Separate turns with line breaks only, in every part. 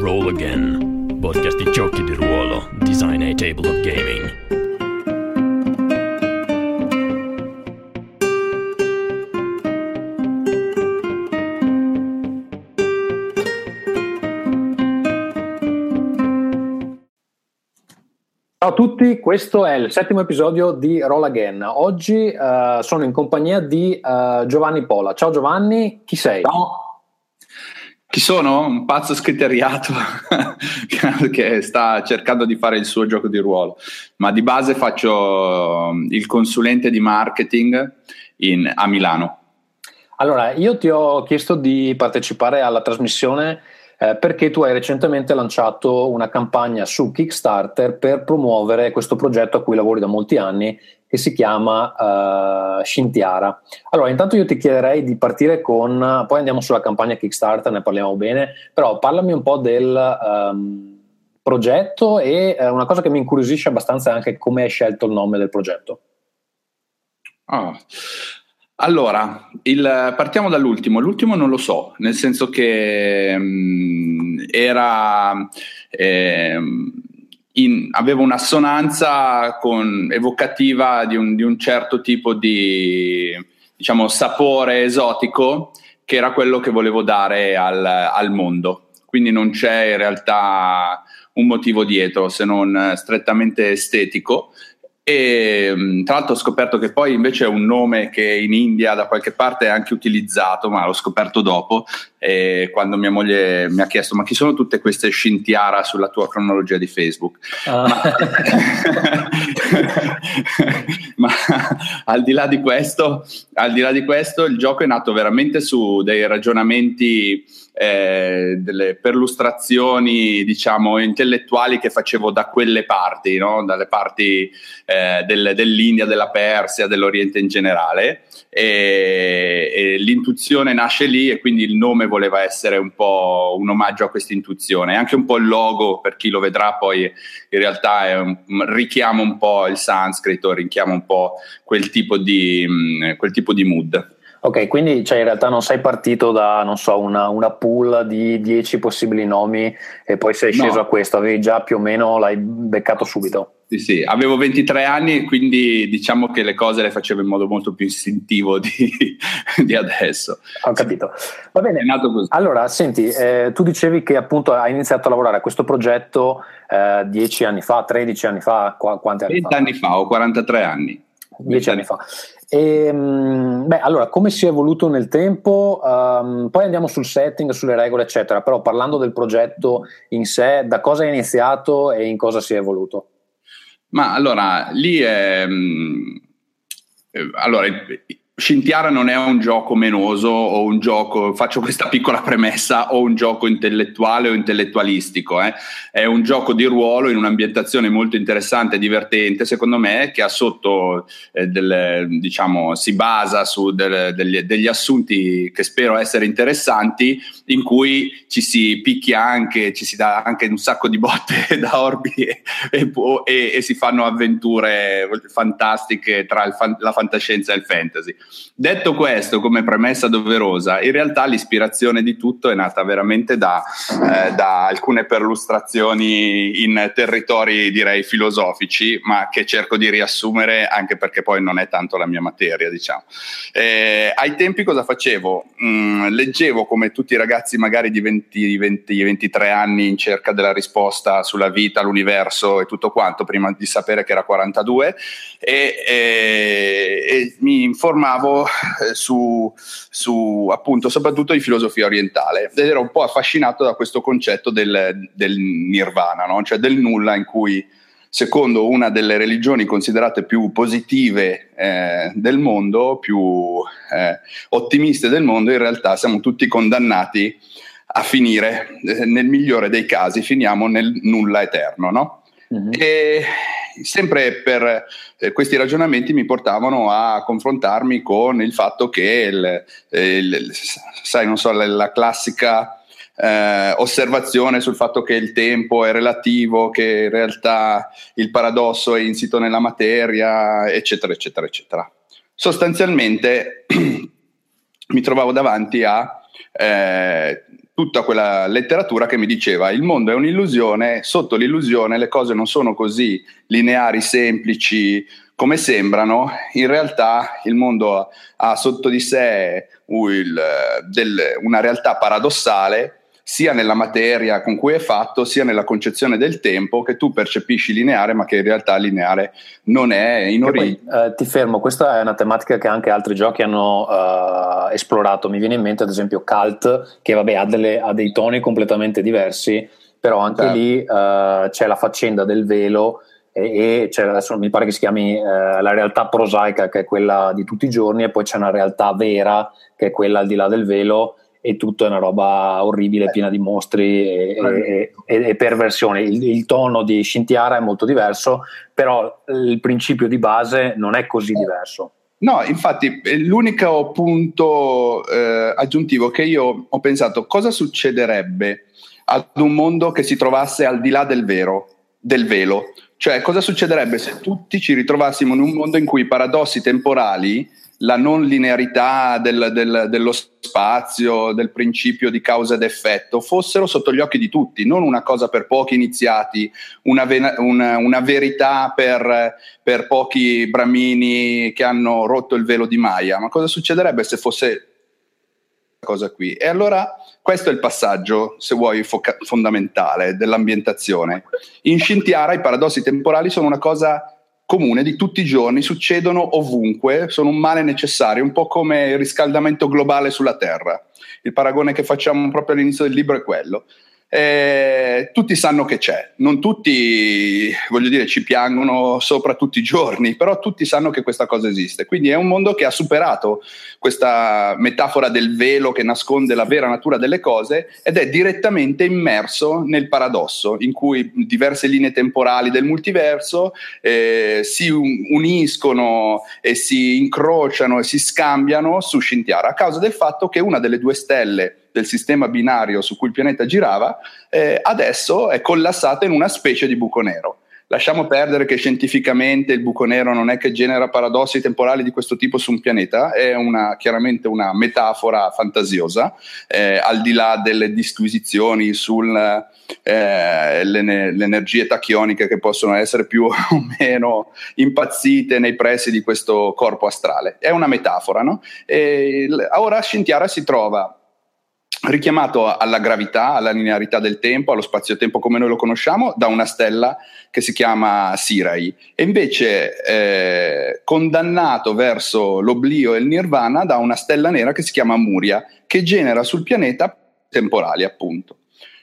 Roll Again, podcast di giochi di ruolo, design e table of gaming.
Ciao a tutti, questo è il settimo episodio di Roll Again. Oggi eh, sono in compagnia di eh, Giovanni Pola. Ciao Giovanni, chi sei?
Ciao. Chi sono? Un pazzo scriteriato che sta cercando di fare il suo gioco di ruolo, ma di base faccio il consulente di marketing in, a Milano.
Allora, io ti ho chiesto di partecipare alla trasmissione eh, perché tu hai recentemente lanciato una campagna su Kickstarter per promuovere questo progetto a cui lavori da molti anni che si chiama uh, Scintiara. Allora, intanto io ti chiederei di partire con, poi andiamo sulla campagna Kickstarter, ne parliamo bene, però parlami un po' del um, progetto e uh, una cosa che mi incuriosisce abbastanza è anche come hai scelto il nome del progetto.
Oh. Allora, il, partiamo dall'ultimo. L'ultimo non lo so, nel senso che um, era... Eh, in, aveva un'assonanza con, evocativa di un, di un, certo tipo di diciamo, sapore esotico che era quello che volevo dare al, al mondo. Quindi non c'è in realtà un motivo dietro se non strettamente estetico e mm, tra l'altro ho scoperto che poi invece è un nome che in India da qualche parte è anche utilizzato, ma l'ho scoperto dopo, e quando mia moglie mi ha chiesto ma chi sono tutte queste scintiara sulla tua cronologia di Facebook? Ah. Ma, ma al, di là di questo, al di là di questo, il gioco è nato veramente su dei ragionamenti eh, delle perlustrazioni diciamo intellettuali che facevo da quelle parti, no? dalle parti eh, del, dell'India, della Persia, dell'Oriente in generale e, e l'intuizione nasce lì e quindi il nome voleva essere un po' un omaggio a questa intuizione, anche un po' il logo per chi lo vedrà poi in realtà un, richiama un po' il sanscrito, richiama un po' quel tipo di, mh, quel tipo di mood.
Ok, quindi cioè, in realtà non sei partito da, non so, una, una pool di 10 possibili nomi e poi sei sceso no. a questo, avevi già più o meno, l'hai beccato subito.
Sì, sì, avevo 23 anni, quindi diciamo che le cose le facevo in modo molto più istintivo di, di adesso.
Ho capito. Va bene. Allora, senti, eh, tu dicevi che appunto hai iniziato a lavorare a questo progetto eh, 10 anni fa, 13 anni fa, qu- quanti anni
20 fa? 20 anni fa, ho 43 anni.
10 anni fa. E, ehm, beh, allora, come si è evoluto nel tempo? Um, poi andiamo sul setting, sulle regole, eccetera. Però parlando del progetto in sé, da cosa è iniziato e in cosa si è evoluto?
Ma allora, lì è... Um, allora, Scintiara non è un gioco menoso o un gioco, faccio questa piccola premessa, o un gioco intellettuale o intellettualistico, eh. è un gioco di ruolo in un'ambientazione molto interessante e divertente, secondo me, che ha sotto, eh, del, diciamo, si basa su del, degli, degli, assunti che spero essere interessanti, in cui ci si picchia anche, ci si dà anche un sacco di botte da orbi e, e, e, e si fanno avventure fantastiche tra fan, la fantascienza e il fantasy. Detto questo, come premessa doverosa, in realtà l'ispirazione di tutto è nata veramente da, eh, da alcune perlustrazioni in territori direi filosofici, ma che cerco di riassumere anche perché poi non è tanto la mia materia, diciamo. Eh, ai tempi cosa facevo? Mm, leggevo come tutti i ragazzi magari di 20, 20, 23 anni in cerca della risposta sulla vita, l'universo e tutto quanto, prima di sapere che era 42, e, e, e mi informavo studiavo eh, su, su, appunto soprattutto di filosofia orientale ed ero un po' affascinato da questo concetto del, del nirvana, no? cioè del nulla in cui secondo una delle religioni considerate più positive eh, del mondo, più eh, ottimiste del mondo, in realtà siamo tutti condannati a finire, eh, nel migliore dei casi, finiamo nel nulla eterno, no? Mm-hmm. E sempre per eh, questi ragionamenti mi portavano a confrontarmi con il fatto che, il, il, sai, non so, la, la classica eh, osservazione sul fatto che il tempo è relativo, che in realtà il paradosso è insito nella materia, eccetera, eccetera, eccetera. Sostanzialmente mi trovavo davanti a eh, tutta quella letteratura che mi diceva il mondo è un'illusione, sotto l'illusione le cose non sono così lineari, semplici come sembrano, in realtà il mondo ha sotto di sé una realtà paradossale sia nella materia con cui è fatto, sia nella concezione del tempo che tu percepisci lineare, ma che in realtà lineare non è in origine.
Eh, ti fermo, questa è una tematica che anche altri giochi hanno uh, esplorato. Mi viene in mente, ad esempio, Cult, che vabbè, ha, delle, ha dei toni completamente diversi, però anche certo. lì uh, c'è la faccenda del velo e, e adesso mi pare che si chiami uh, la realtà prosaica, che è quella di tutti i giorni, e poi c'è una realtà vera, che è quella al di là del velo e tutto è una roba orribile, eh. piena di mostri e, e, e, e perversioni. Il, il, tono di Scintiara è molto diverso, però il principio di base non è così diverso.
No, infatti l'unico punto eh, aggiuntivo che io ho pensato, cosa succederebbe ad un mondo che si trovasse al di là del vero, del velo? Cioè, cosa succederebbe se tutti ci ritrovassimo in un mondo in cui i paradossi temporali la non linearità del, del, dello spazio, del principio di causa ed effetto, fossero sotto gli occhi di tutti, non una cosa per pochi iniziati, una, una, una verità per, per, pochi bramini che hanno rotto il velo di Maya. Ma cosa succederebbe se fosse cosa qui? E allora questo è il passaggio, se vuoi, foca- fondamentale dell'ambientazione. In Scintiara i paradossi temporali sono una cosa comune di tutti i giorni, succedono ovunque, sono un male necessario, un po' come il riscaldamento globale sulla Terra. Il paragone che facciamo proprio all'inizio del libro è quello eh, tutti sanno che c'è, non tutti, voglio dire, ci piangono sopra tutti i giorni, però tutti sanno che questa cosa esiste. Quindi è un mondo che ha superato questa metafora del velo che nasconde la vera natura delle cose ed è direttamente immerso nel paradosso in cui diverse linee temporali del multiverso eh, si uniscono e si incrociano e si scambiano su Scintiara a causa del fatto che una delle due stelle del sistema binario su cui il pianeta girava, eh, adesso è collassata in una specie di buco nero. Lasciamo perdere che scientificamente il buco nero non è che genera paradossi temporali di questo tipo su un pianeta, è una, chiaramente una metafora fantasiosa, eh, al di là delle disquisizioni sulle eh, energie tachioniche che possono essere più o meno impazzite nei pressi di questo corpo astrale. È una metafora, no? E ora Scintiara si trova richiamato alla gravità, alla linearità del tempo, allo spazio-tempo come noi lo conosciamo, da una stella che si chiama Sirai, e invece eh, condannato verso l'oblio e il nirvana da una stella nera che si chiama Muria, che genera sul pianeta temporali, appunto.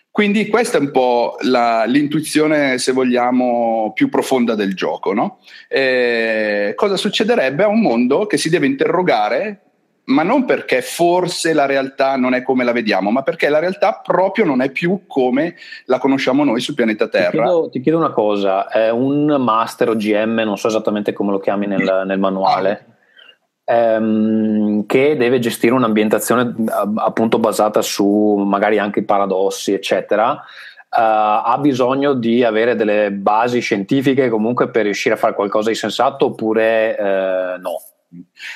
Quindi questa è un po' la, l'intuizione, se vogliamo, più profonda del gioco. No? Eh, cosa succederebbe a un mondo che si deve interrogare ma non perché forse la realtà non è come la vediamo, ma perché la realtà proprio non è più come la conosciamo noi sul pianeta Terra. Ti
chiedo, ti chiedo una cosa, è un master o GM, non so esattamente come lo chiami nel, nel manuale, ehm, che deve gestire un'ambientazione appunto basata su magari anche i paradossi, eccetera. Uh, ha bisogno di avere delle basi scientifiche comunque per riuscire a fare qualcosa di sensato oppure uh, no?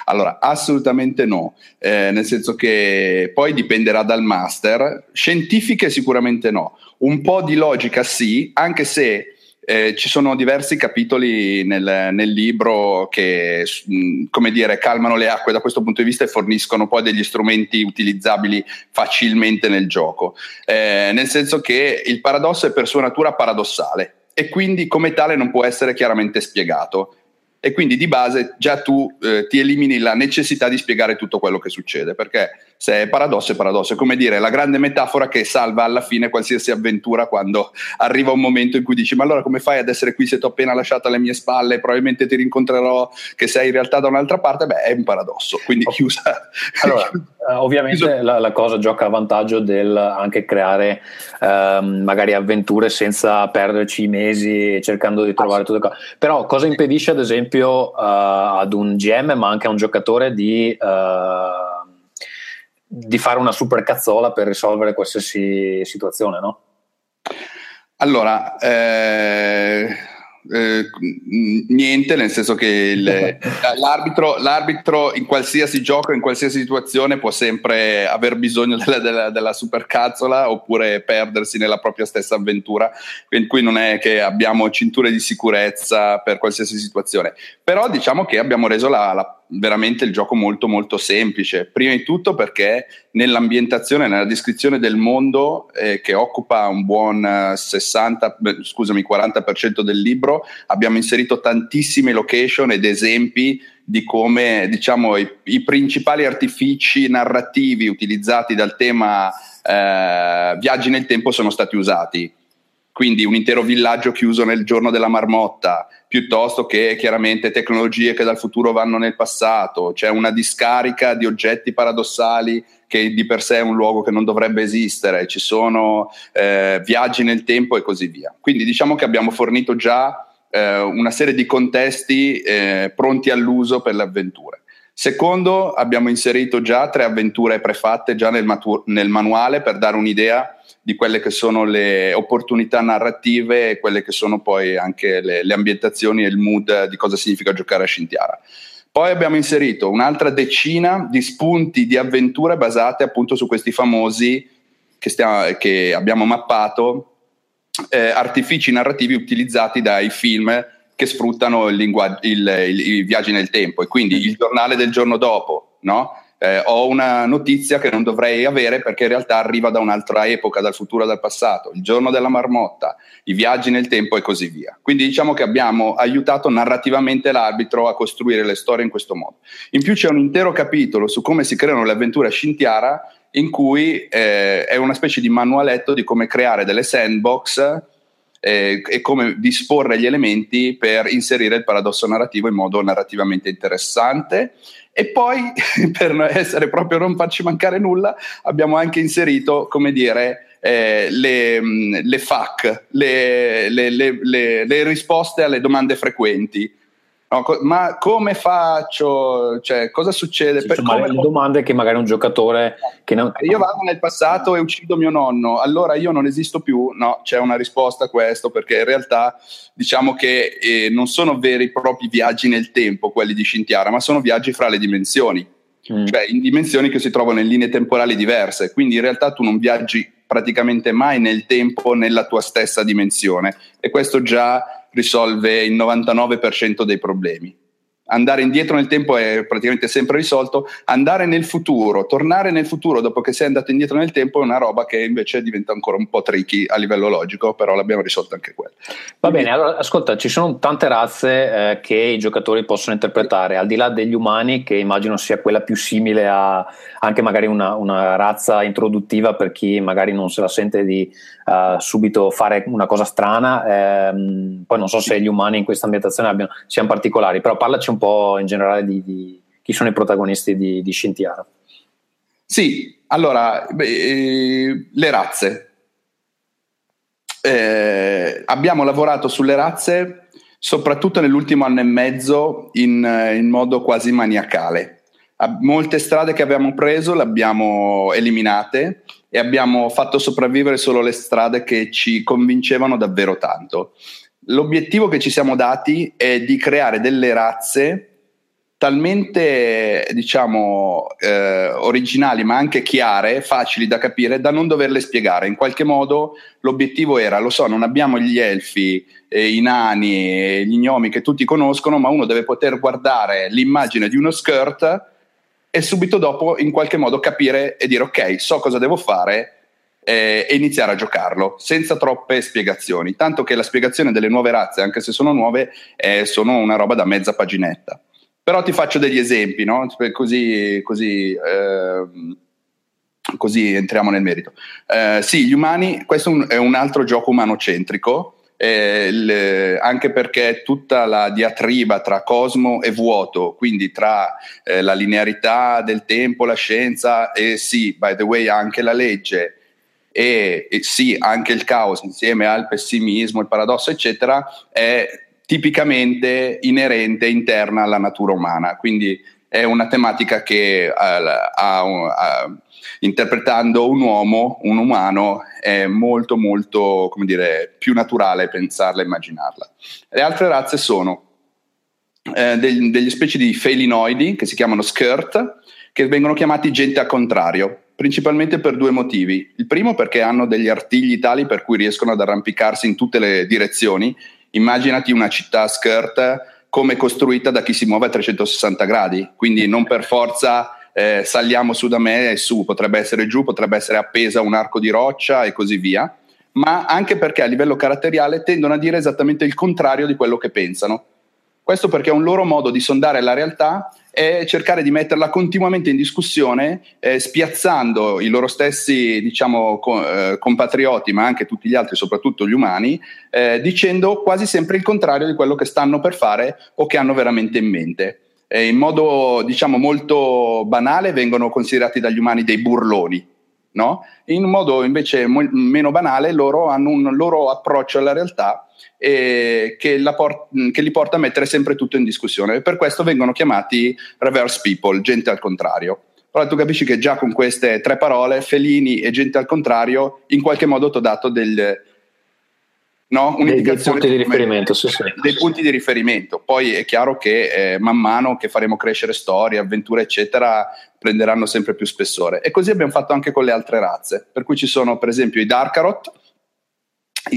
Allora, assolutamente no, eh, nel senso che poi dipenderà dal master, scientifiche sicuramente no, un po' di logica sì, anche se eh, ci sono diversi capitoli nel, nel libro che, mh, come dire, calmano le acque da questo punto di vista e forniscono poi degli strumenti utilizzabili facilmente nel gioco, eh, nel senso che il paradosso è per sua natura paradossale e quindi come tale non può essere chiaramente spiegato e quindi di base già tu eh, ti elimini la necessità di spiegare tutto quello che succede, perché se è paradosso è paradosso, è come dire la grande metafora che salva alla fine qualsiasi avventura quando arriva un momento in cui dici ma allora come fai ad essere qui se ti ho appena lasciato alle mie spalle, probabilmente ti rincontrerò che sei in realtà da un'altra parte, beh è un paradosso, quindi okay. chiusa.
Allora, uh, ovviamente chiusa. La, la, cosa gioca a vantaggio del anche creare uh, magari avventure senza perderci mesi cercando di trovare tutte le cose, però cosa impedisce ad esempio uh, ad un GM ma anche a un giocatore di di fare una super cazzola per risolvere qualsiasi situazione, no?
Allora, eh, eh, niente, nel senso che il, l'arbitro, l'arbitro, in qualsiasi gioco, in qualsiasi situazione può sempre aver bisogno della, della, della supercazzola oppure perdersi nella propria stessa avventura. Quindi qui non è che abbiamo cinture di sicurezza per qualsiasi situazione, però diciamo che abbiamo reso la, la veramente il gioco molto molto semplice. Prima di tutto perché nell'ambientazione, nella descrizione del mondo eh, che occupa un buon 60, scusami, 40% del libro, abbiamo inserito tantissime location ed esempi di come diciamo i, i principali artifici narrativi utilizzati dal tema eh, viaggi nel tempo sono stati usati quindi un intero villaggio chiuso nel giorno della marmotta, piuttosto che chiaramente tecnologie che dal futuro vanno nel passato, c'è una discarica di oggetti paradossali che di per sé è un luogo che non dovrebbe esistere, ci sono eh, viaggi nel tempo e così via. Quindi diciamo che abbiamo fornito già eh, una serie di contesti eh, pronti all'uso per le avventure. Secondo, abbiamo inserito già tre avventure prefatte già nel, matu- nel manuale per dare un'idea di quelle che sono le opportunità narrative e quelle che sono poi anche le, le ambientazioni e il mood di cosa significa giocare a Scintiara. Poi abbiamo inserito un'altra decina di spunti di avventure basate appunto su questi famosi che, stiamo, che abbiamo mappato, eh, artifici narrativi utilizzati dai film che sfruttano il il, il, i viaggi nel tempo e quindi il giornale del giorno dopo, no? eh, ho una notizia che non dovrei avere perché in realtà arriva da un'altra epoca, dal futuro dal passato, il giorno della marmotta, i viaggi nel tempo e così via. Quindi diciamo che abbiamo aiutato narrativamente l'arbitro a costruire le storie in questo modo. In più c'è un intero capitolo su come si creano le avventure a Scintiara in cui eh, è una specie di manualetto di come creare delle sandbox eh, e come disporre gli elementi per inserire il paradosso narrativo in modo narrativamente interessante e poi, per essere proprio non farci mancare nulla, abbiamo anche inserito, come dire, eh, le, le, FAQ, le, le, le, risposte alle domande frequenti. No, co- ma come faccio? Cioè, cosa succede?
Sì, per come... Le domande che magari un giocatore che non...
Io vado nel passato e uccido mio nonno, allora io non esisto più? No, c'è una risposta a questo perché in realtà diciamo che eh, non sono veri e propri viaggi nel tempo quelli di Scintiara, ma sono viaggi fra le dimensioni, mm. cioè in dimensioni che si trovano in linee temporali diverse, quindi in realtà tu non viaggi praticamente mai nel tempo nella tua stessa dimensione e questo già risolve il 99% dei problemi. Andare indietro nel tempo è praticamente sempre risolto, andare nel futuro, tornare nel futuro dopo che sei andato indietro nel tempo è una roba che invece diventa ancora un po' tricky a livello logico, però l'abbiamo risolto anche quello.
Va Quindi, bene, allora ascolta, ci sono tante razze eh, che i giocatori possono interpretare, al di là degli umani, che immagino sia quella più simile a anche magari una, una razza introduttiva per chi magari non se la sente di uh, subito fare una cosa strana. Ehm, poi non so se gli umani in questa ambientazione abbiano, siano particolari, però parlaci un po' in generale di, di chi sono i protagonisti di, di Scintiara.
Sì, allora, beh, eh, le razze. Eh, abbiamo lavorato sulle razze soprattutto nell'ultimo anno e mezzo in, in modo quasi maniacale molte strade che abbiamo preso le abbiamo eliminate e abbiamo fatto sopravvivere solo le strade che ci convincevano davvero tanto. L'obiettivo che ci siamo dati è di creare delle razze talmente diciamo eh, originali ma anche chiare, facili da capire, da non doverle spiegare. In qualche modo l'obiettivo era, lo so, non abbiamo gli elfi, eh, i nani, gli gnomi che tutti conoscono, ma uno deve poter guardare l'immagine di uno skirt e subito dopo in qualche modo capire e dire ok, so cosa devo fare eh, e iniziare a giocarlo senza troppe spiegazioni. Tanto che la spiegazione delle nuove razze, anche se sono nuove, eh, sono una roba da mezza paginetta. Però ti faccio degli esempi, no? così, così, eh, così entriamo nel merito. Eh, sì, gli umani, questo è un altro gioco umanocentrico eh, il, anche perché tutta la diatriba tra cosmo e vuoto, quindi tra eh, la linearità del tempo, la scienza e sì, by the way, anche la legge e, e sì, anche il caos insieme al pessimismo, il paradosso, eccetera, è tipicamente inerente, interna alla natura umana. Quindi è una tematica che uh, ha, uh, interpretando un uomo, un umano, è molto molto, come dire, più naturale pensarla e immaginarla. Le altre razze sono eh, degli, degli specie di felinoidi che si chiamano skirt, che vengono chiamati gente al contrario, principalmente per due motivi. Il primo perché hanno degli artigli tali per cui riescono ad arrampicarsi in tutte le direzioni. Immaginati una città skirt come costruita da chi si muove a 360 gradi, quindi non per forza eh, saliamo su da me e su, potrebbe essere giù, potrebbe essere appesa a un arco di roccia e così via, ma anche perché a livello caratteriale tendono a dire esattamente il contrario di quello che pensano. Questo perché è un loro modo di sondare la realtà e cercare di metterla continuamente in discussione, eh, spiazzando i loro stessi diciamo, co- eh, compatrioti, ma anche tutti gli altri, soprattutto gli umani, eh, dicendo quasi sempre il contrario di quello che stanno per fare o che hanno veramente in mente. In modo diciamo, molto banale vengono considerati dagli umani dei burloni. No? In modo invece mo- meno banale loro hanno un loro approccio alla realtà e che, por- che, li porta a mettere sempre tutto in discussione e per questo vengono chiamati reverse people, gente al contrario. Però tu capisci che già con queste tre parole, felini e gente al contrario, in qualche modo ti ho dato del, no?
dei, dei punti di riferimento, sì, sì.
dei punti di riferimento. Poi è chiaro che eh, man mano che faremo crescere storie, avventure, eccetera, prenderanno sempre più spessore. E così abbiamo fatto anche con le altre razze. Per cui ci sono, per esempio, i Darkarot,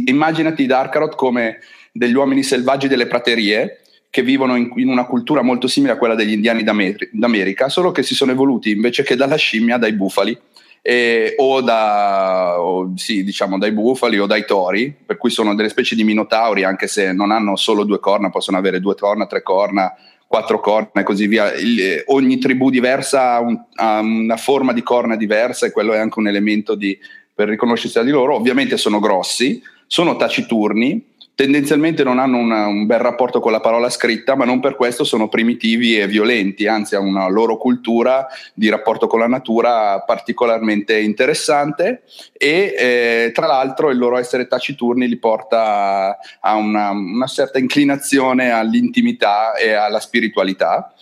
Immaginati i Darkarot come degli uomini selvaggi delle praterie che vivono in, in, una cultura molto simile a quella degli indiani d'Amer- d'America, solo che si sono evoluti invece che dalla scimmia dai bufali. Eh, o, da, o sì, diciamo dai bufali o dai tori, per cui sono delle specie di minotauri, anche se non hanno solo due corna, possono avere due corna, tre corna, quattro corna e così via. Il, ogni tribù diversa ha, un, ha, una forma di corna diversa e quello è anche un elemento di, per riconoscersi da di loro. Ovviamente sono grossi, sono taciturni, tendenzialmente non hanno una, un bel rapporto con la parola scritta, ma non per questo sono primitivi e violenti, anzi hanno una loro cultura di rapporto con la natura particolarmente interessante e eh, tra l'altro il loro essere taciturni li porta a una, una certa inclinazione all'intimità e alla spiritualità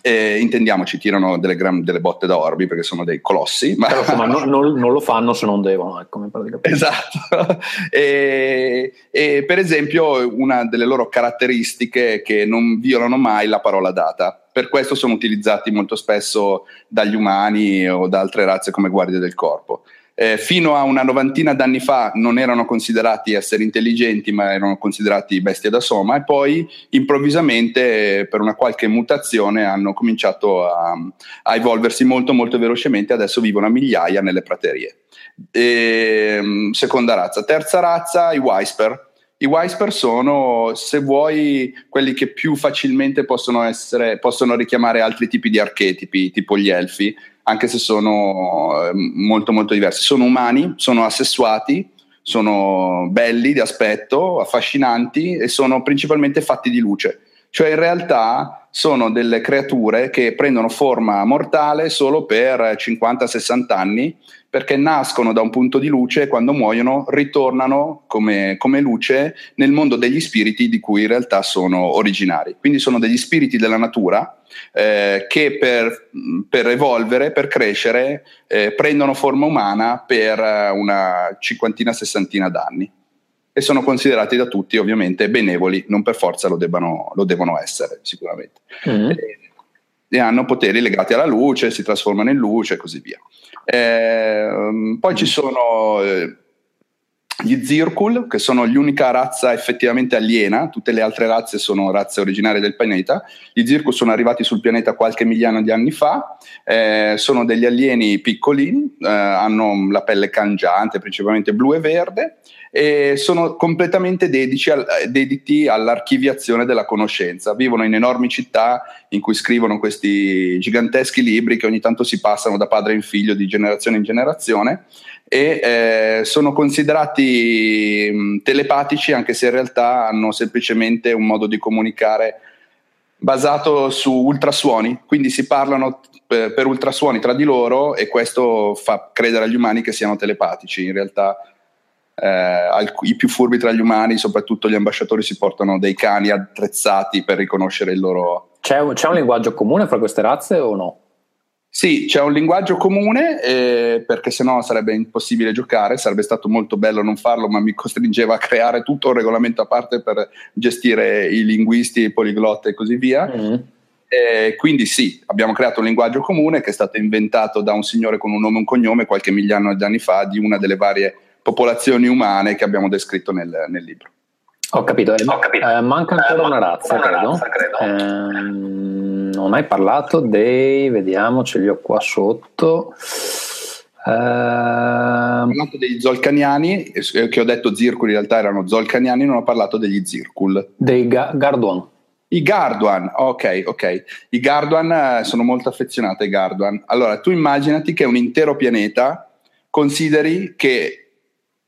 eh, intendiamoci, tirano delle, gram, delle, botte da orbi perché sono dei colossi.
Ma, Però, insomma, non, non, non, lo fanno se non devono. Ecco,
esatto. e, e, per esempio, una delle loro caratteristiche è che non violano mai la parola data. Per questo sono utilizzati molto spesso dagli umani o da altre razze come guardie del corpo eh, fino a una novantina d'anni fa non erano considerati esseri intelligenti, ma erano considerati bestie da soma, e poi improvvisamente, per una qualche mutazione, hanno cominciato a, a evolversi molto, molto velocemente. Adesso vivono a migliaia nelle praterie. E, ehm, seconda razza. Terza razza, i Whisper. I Whisper sono, se vuoi, quelli che più facilmente possono, essere, possono richiamare altri tipi di archetipi, tipo gli elfi anche se sono ehm, molto molto diversi. Sono umani, sono assessuati, sono belli di aspetto, affascinanti e sono principalmente fatti di luce. Cioè in realtà sono delle creature che prendono forma mortale solo per 50-60 anni perché nascono da un punto di luce e quando muoiono ritornano come, come, luce nel mondo degli spiriti di cui in realtà sono originari. Quindi sono degli spiriti della natura eh, che per, per, evolvere, per crescere, eh, prendono forma umana per una cinquantina, sessantina d'anni e sono considerati da tutti ovviamente benevoli, non per forza lo, debbano, lo devono essere sicuramente. Mm. E, e hanno poteri legati alla luce, si trasformano in luce e così via. Eh, poi ci sono eh, gli Zirkul, che sono l'unica razza effettivamente aliena, tutte le altre razze sono razze originarie del pianeta. Gli Zirkul sono arrivati sul pianeta qualche migliaio di anni fa, eh, sono degli alieni piccolini, eh, hanno la pelle cangiante, principalmente blu e verde, e sono completamente al, dediti all'archiviazione della conoscenza. Vivono in enormi città in cui scrivono questi giganteschi libri che ogni tanto si passano da padre in figlio, di generazione in generazione e eh, sono considerati mh, telepatici anche se in realtà hanno semplicemente un modo di comunicare basato su ultrasuoni, quindi si parlano per, per ultrasuoni tra di loro e questo fa credere agli umani che siano telepatici, in realtà eh, i più furbi tra gli umani, soprattutto gli ambasciatori, si portano dei cani attrezzati per riconoscere il loro.
C'è un, c'è un linguaggio comune fra queste razze o no?
Sì, c'è un linguaggio comune eh, perché sennò sarebbe impossibile giocare, sarebbe stato molto bello non farlo, ma mi costringeva a creare tutto un regolamento a parte per gestire i linguisti, i poliglotti e così via. Mm. Eh, quindi sì, abbiamo creato un linguaggio comune che è stato inventato da un signore con un nome e un cognome qualche migliaio di anni fa di una delle varie popolazioni umane che abbiamo descritto nel, nel libro.
Ho capito, eh, Ho capito. Eh, manca ancora una razza, una credo. Razza, credo. Ehm non hai parlato dei, vediamo, ce li ho qua sotto.
Uh, ho parlato degli zolcaniani, che ho detto zirculi, in realtà erano zolcaniani, non ho parlato degli zircul.
Dei ga- Garduan.
I Garduan, ok, ok. I Garduan, eh, sono molto affezionato ai Garduan. Allora, tu immaginati che un intero pianeta consideri che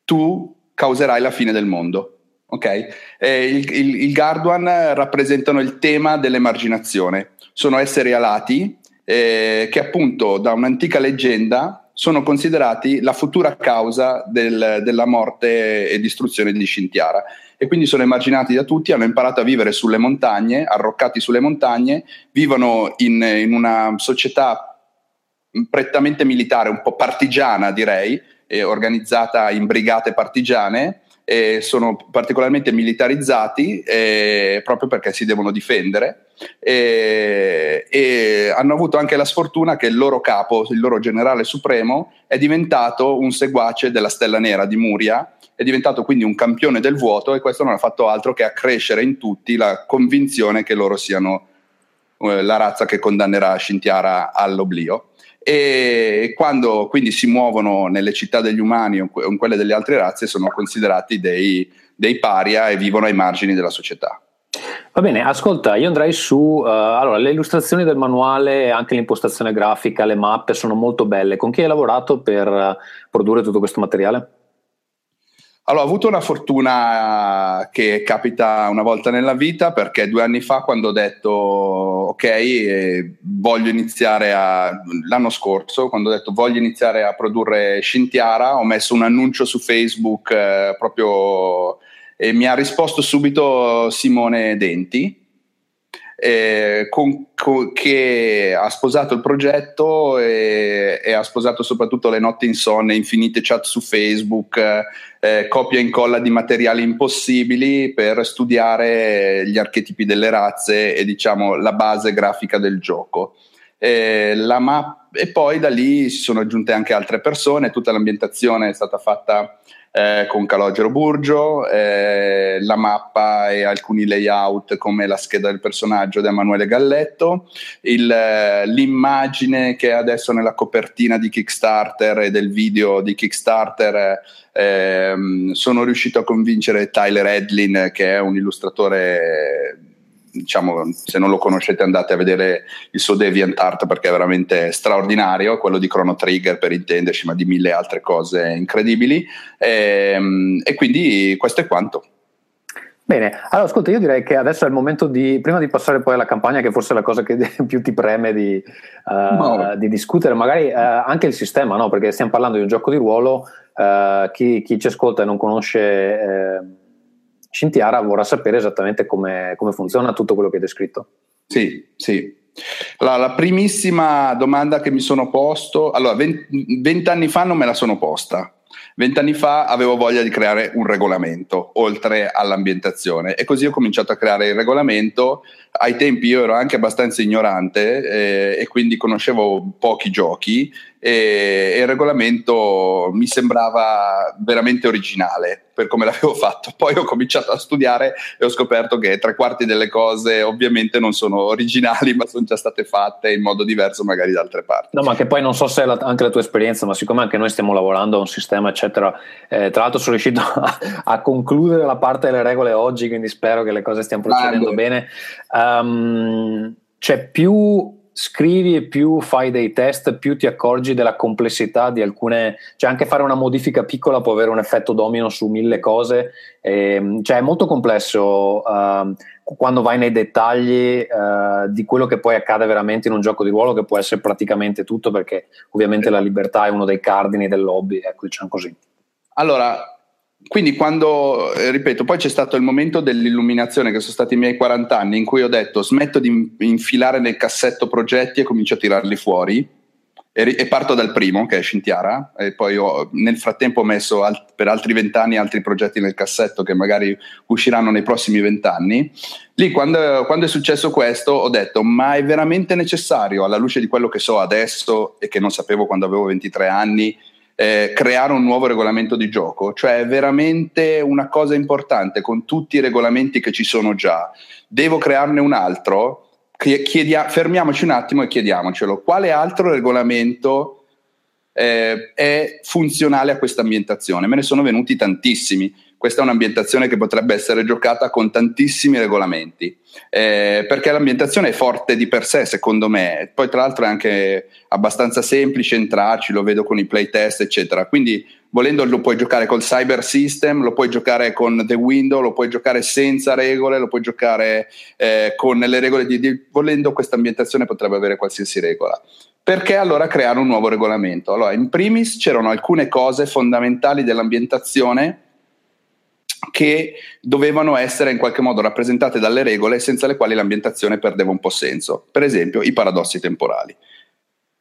tu causerai la fine del mondo. Ok? Eh, il, il, il Garduan rappresentano il tema dell'emarginazione sono esseri alati eh, che appunto da un'antica leggenda sono considerati la futura causa del, della morte e distruzione di Scintiara e quindi sono immaginati da tutti, hanno imparato a vivere sulle montagne, arroccati sulle montagne, vivono in, in una società prettamente militare, un po' partigiana direi, eh, organizzata in brigate partigiane, eh, sono particolarmente militarizzati eh, proprio perché si devono difendere e, e, hanno avuto anche la sfortuna che il loro capo, il loro generale supremo, è diventato un seguace della Stella Nera di Muria, è diventato quindi un campione del vuoto e questo non ha fatto altro che accrescere in tutti la convinzione che loro siano eh, la razza che condannerà Scintiara all'oblio e quando quindi si muovono nelle città degli umani o in quelle delle altre razze sono considerati dei, dei paria e vivono ai margini della società.
Va bene, ascolta, io andrei su, uh, allora le illustrazioni del manuale, anche l'impostazione grafica, le mappe sono molto belle. Con chi hai lavorato per uh, produrre tutto questo materiale?
Allora, ho avuto una fortuna che capita una volta nella vita perché due anni fa quando ho detto ok, eh, voglio iniziare a, l'anno scorso, quando ho detto voglio iniziare a produrre Scintiara, ho messo un annuncio su Facebook eh, proprio e mi ha risposto subito Simone Denti, eh, con, con, che ha sposato il progetto e, e, ha sposato soprattutto le notti insonne, infinite chat su Facebook, eh, copia e incolla di materiali impossibili per studiare gli archetipi delle razze e diciamo la base grafica del gioco. Eh, map- e poi da lì si sono aggiunte anche altre persone, tutta l'ambientazione è stata fatta eh, con Calogero Burgio, eh, la mappa e alcuni layout come la scheda del personaggio di Emanuele Galletto, il, eh, l'immagine che è adesso nella copertina di Kickstarter e del video di Kickstarter. Ehm, sono riuscito a convincere Tyler Edlin, che è un illustratore diciamo, se non lo conoscete andate a vedere il suo DeviantArt perché è veramente straordinario, quello di Chrono Trigger per intenderci, ma di mille altre cose incredibili. E, ehm, e quindi questo è quanto.
Bene, allora ascolta, io direi che adesso è il momento di, prima di passare poi alla campagna, che forse è la cosa che più ti preme di, uh, no. di discutere, magari uh, anche il sistema, no? perché stiamo parlando di un gioco di ruolo, uh, chi, chi, ci ascolta e non conosce Scintiara vorrà sapere esattamente come, come funziona tutto quello che hai descritto.
Sì, sì. Allora, la primissima domanda che mi sono posto, allora, vent'anni fa non me la sono posta. Vent'anni fa avevo voglia di creare un regolamento oltre all'ambientazione e così ho cominciato a creare il regolamento. Ai tempi io ero anche abbastanza ignorante eh, e quindi conoscevo pochi giochi e, il regolamento mi sembrava veramente originale per come l'avevo fatto. Poi ho cominciato a studiare e ho scoperto che tre quarti delle cose ovviamente non sono originali, ma sono già state fatte in modo diverso magari da altre parti.
No, ma che poi non so se è la, anche la tua esperienza, ma siccome anche noi stiamo lavorando a un sistema, eccetera, eh, tra l'altro sono riuscito a, a, concludere la parte delle regole oggi, quindi spero che le cose stiano procedendo Mando. bene. Um, c'è più scrivi e più fai dei test, più ti accorgi della complessità di alcune, cioè anche fare una modifica piccola può avere un effetto domino su mille cose, e, ehm, cioè è molto complesso uh, quando vai nei dettagli uh, di quello che poi accade veramente in un gioco di ruolo che può essere praticamente tutto perché ovviamente la libertà è uno dei cardini del lobby, ecco diciamo così.
Allora, quindi quando, eh, ripeto, poi c'è stato il momento dell'illuminazione che sono stati i miei 40 anni in cui ho detto smetto di infilare nel cassetto progetti e comincio a tirarli fuori e, e parto dal primo che è Scintiara e poi ho, nel frattempo ho messo alt- per altri 20 anni altri progetti nel cassetto che magari usciranno nei prossimi 20 anni. Lì quando, quando è successo questo ho detto ma è veramente necessario alla luce di quello che so adesso e che non sapevo quando avevo 23 anni eh, creare un nuovo regolamento di gioco, cioè è veramente una cosa importante con tutti i regolamenti che ci sono già. Devo crearne un altro? Chiedia, fermiamoci un attimo e chiediamocelo. Quale altro regolamento eh, è funzionale a questa ambientazione? Me ne sono venuti tantissimi questa è un'ambientazione che potrebbe essere giocata con tantissimi regolamenti, eh, perché l'ambientazione è forte di per sé, secondo me. Poi, tra l'altro, è anche abbastanza semplice entrarci, lo vedo con i playtest, eccetera. Quindi, volendo, lo puoi giocare col Cyber System, lo puoi giocare con The Window, lo puoi giocare senza regole, lo puoi giocare eh, con le regole di, di. Volendo, questa ambientazione potrebbe avere qualsiasi regola. Perché allora creare un nuovo regolamento? Allora, in primis c'erano alcune cose fondamentali dell'ambientazione che dovevano essere in qualche modo rappresentate dalle regole senza le quali l'ambientazione perdeva un po' senso. Per esempio, i paradossi temporali.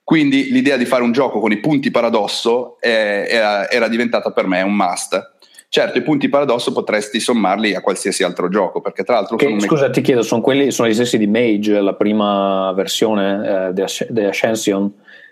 Quindi l'idea di fare un gioco con i punti paradosso eh, era, era, diventata per me un must. Certo, i punti paradosso potresti sommarli a qualsiasi altro gioco, perché tra l'altro...
Che, scusa, me- ti chiedo, sono, quelli, sono gli stessi di Mage, la prima versione eh, di Ascension?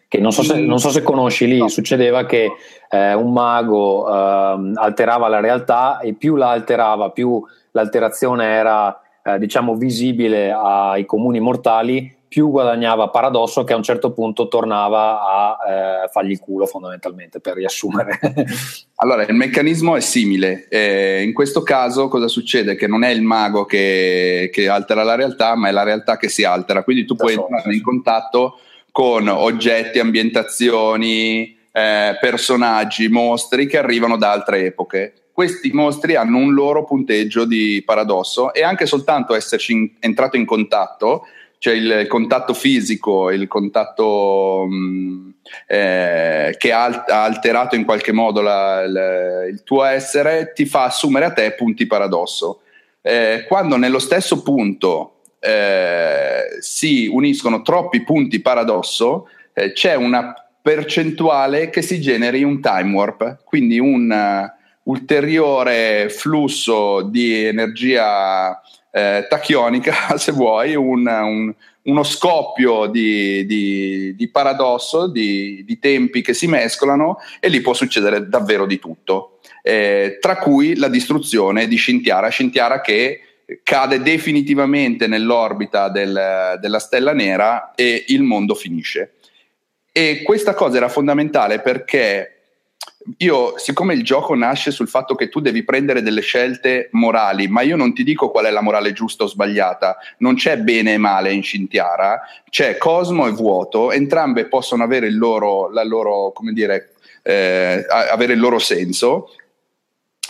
che non so se, non so se conosci lì, no. succedeva che eh, un mago eh, alterava la realtà e più la alterava, più l'alterazione era eh, diciamo visibile ai comuni mortali, più guadagnava Paradosso che a un certo punto tornava a eh, fargli il culo fondamentalmente per riassumere.
allora il meccanismo è simile, eh, in questo caso cosa succede? Che non è il mago che, che, altera la realtà ma è la realtà che si altera, quindi tu da puoi entrare in contatto con oggetti, ambientazioni, eh, personaggi, mostri che arrivano da altre epoche. Questi mostri hanno un loro punteggio di paradosso e anche soltanto esserci in, entrato in contatto, cioè il contatto fisico, il contatto mh, mm, eh, che ha, alterato in qualche modo la, la, il tuo essere, ti fa assumere a te punti paradosso. Eh, quando nello stesso punto eh, si uniscono troppi punti paradosso, eh, c'è una percentuale che si generi un time warp, quindi un uh, ulteriore flusso di energia eh, tachionica, se vuoi, un, un, uno scoppio di, di, di paradosso, di, di, tempi che si mescolano e lì può succedere davvero di tutto, eh, tra cui la distruzione di Scintiara, Scintiara che cade definitivamente nell'orbita del, della stella nera e il mondo finisce. E questa cosa era fondamentale perché io, siccome il gioco nasce sul fatto che tu devi prendere delle scelte morali, ma io non ti dico qual è la morale giusta o sbagliata, non c'è bene e male in Scintiara, c'è cosmo e vuoto, entrambe possono avere il loro, loro come dire, eh, avere il loro senso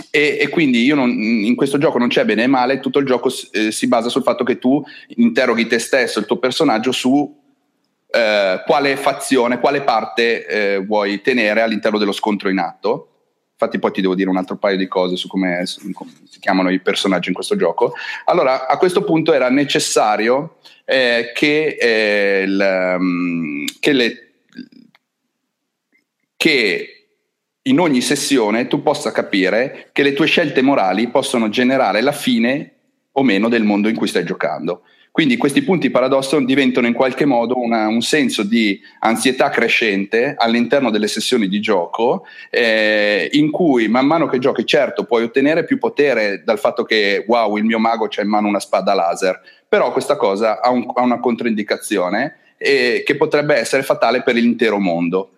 e, e, quindi non, in questo gioco non c'è bene e male, tutto il gioco eh, si basa sul fatto che tu interroghi te stesso, il tuo personaggio su eh, quale fazione, quale parte eh, vuoi tenere all'interno dello scontro in atto. Infatti poi ti devo dire un altro paio di cose su come, su come si chiamano i personaggi in questo gioco. Allora, a questo punto era necessario eh, che, eh, il, um, che, le, che in ogni sessione tu possa capire che le tue scelte morali possono generare la fine o meno del mondo in cui stai giocando. Quindi questi punti paradosso diventano in qualche modo una, un senso di ansietà crescente all'interno delle sessioni di gioco, eh, in cui man mano che giochi, certo, puoi ottenere più potere dal fatto che wow, il mio mago c'ha in mano una spada laser, però questa cosa ha, un, ha una controindicazione eh, che potrebbe essere fatale per l'intero mondo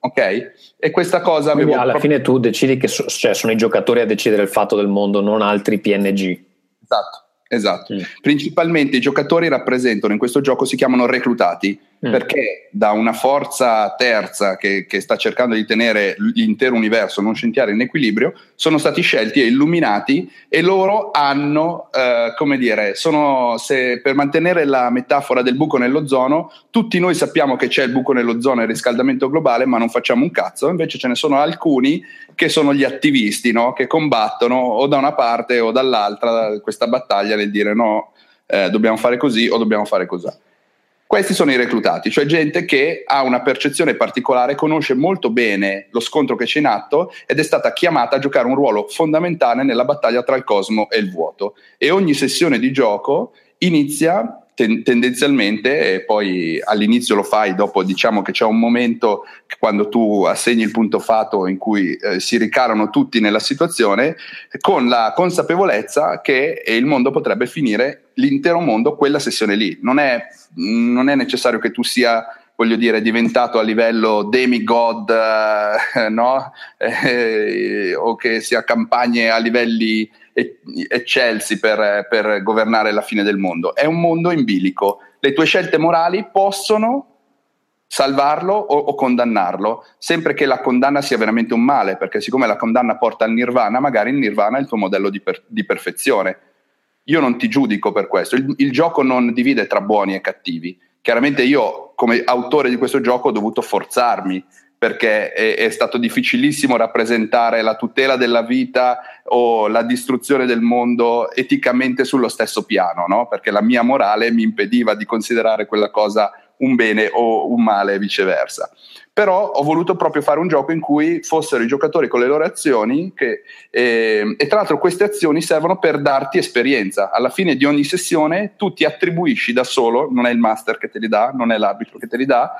ok? E questa cosa
Quindi alla proprio... fine tu decidi che so, cioè, sono i giocatori a decidere il fatto del mondo, non altri PNG.
Esatto, esatto. Mm. Principalmente i giocatori rappresentano in questo gioco, si chiamano reclutati. Mm. perché da una forza terza che, che, sta cercando di tenere l'intero universo non scintillare in equilibrio, sono stati scelti e illuminati e loro hanno, eh, come dire, sono, se, per mantenere la metafora del buco nell'ozono, tutti noi sappiamo che c'è il buco nell'ozono e il riscaldamento globale, ma non facciamo un cazzo, invece ce ne sono alcuni che sono gli attivisti, no? che combattono o da una parte o dall'altra questa battaglia nel dire no, eh, dobbiamo fare così o dobbiamo fare così. Questi sono i reclutati, cioè gente che ha una percezione particolare, conosce molto bene lo scontro che c'è in atto ed è stata chiamata a giocare un ruolo fondamentale nella battaglia tra il cosmo e il vuoto. E ogni sessione di gioco inizia ten- tendenzialmente, poi all'inizio lo fai, dopo diciamo che c'è un momento quando tu assegni il punto fato in cui eh, si ricalano tutti nella situazione, con la consapevolezza che il mondo potrebbe finire, l'intero mondo, quella sessione lì. Non è, non è necessario che tu sia voglio dire, diventato a livello demigod, eh, no? Eh, o che sia campagne a livelli eccelsi per, per governare la fine del mondo. È un mondo in bilico. Le tue scelte morali possono salvarlo o, o, condannarlo, sempre che la condanna sia veramente un male, perché siccome la condanna porta al nirvana, magari il nirvana è il tuo modello di, per, di perfezione. Io non ti giudico per questo, il, il, gioco non divide tra buoni e cattivi. Chiaramente io come autore di questo gioco ho dovuto forzarmi perché è, è, stato difficilissimo rappresentare la tutela della vita o la distruzione del mondo eticamente sullo stesso piano, no? perché la mia morale mi impediva di considerare quella cosa un bene o un male e viceversa. Però ho voluto proprio fare un gioco in cui fossero i giocatori con le loro azioni che, eh, e tra l'altro queste azioni servono per darti esperienza. Alla fine di ogni sessione tu ti attribuisci da solo, non è il master che te li dà, non è l'arbitro che te li dà,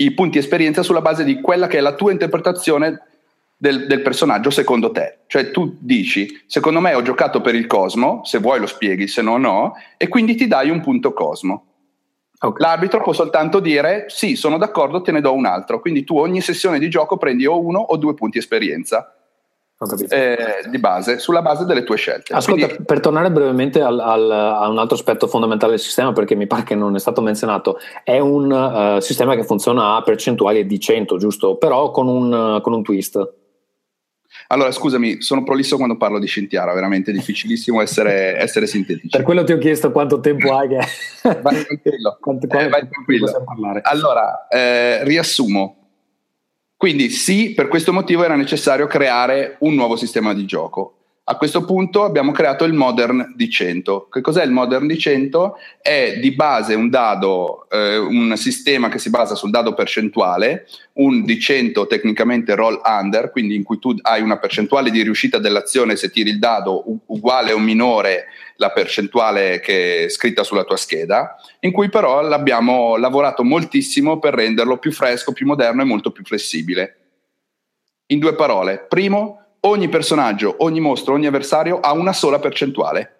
i punti esperienza sulla base di quella che è la tua interpretazione del, del, personaggio secondo te. Cioè tu dici, secondo me ho giocato per il Cosmo, se vuoi lo spieghi, se no no, e quindi ti dai un punto Cosmo. Okay. L'arbitro può soltanto dire sì, sono d'accordo, te ne do un altro. Quindi tu ogni sessione di gioco prendi o uno o due punti esperienza eh, di base, sulla base delle tue scelte.
Ascolta, Quindi, per tornare brevemente al, al, a un altro aspetto fondamentale del sistema, perché mi pare che non è stato menzionato, è un uh, sistema che funziona a percentuali di 100, giusto? Però con un, uh, con un twist.
Allora, scusami, sono prolisso quando parlo di Scintiara, veramente difficilissimo essere, essere sintetici.
Per quello ti ho chiesto quanto tempo hai che...
vai tranquillo. quanto, eh, vai tranquillo. Allora, eh, riassumo. Quindi sì, per questo motivo era necessario creare un nuovo sistema di gioco. A questo punto abbiamo creato il Modern di 100. Che cos'è il Modern di 100? È di base un dado, eh, un sistema che si basa sul dado percentuale, un di 100 tecnicamente roll under, quindi in cui tu hai una percentuale di riuscita dell'azione se tiri il dado uguale o minore la percentuale che è scritta sulla tua scheda, in cui però l'abbiamo lavorato moltissimo per renderlo più fresco, più moderno e molto più flessibile. In due parole, primo, ogni personaggio, ogni mostro, ogni avversario ha una sola percentuale,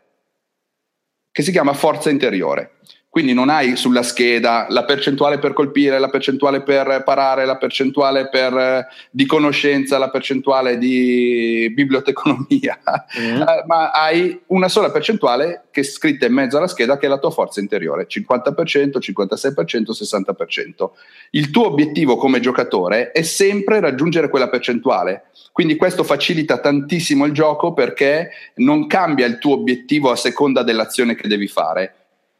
che si chiama forza interiore. Quindi non hai sulla scheda la percentuale per colpire, la percentuale per parare, la percentuale per, eh, di conoscenza, la percentuale di biblioteconomia, mm. uh, ma hai una sola percentuale che è scritta in mezzo alla scheda che è la tua forza interiore, 50%, 56%, 60%. Il tuo obiettivo come giocatore è sempre raggiungere quella percentuale. Quindi questo facilita tantissimo il gioco perché non cambia il tuo obiettivo a seconda dell'azione che devi fare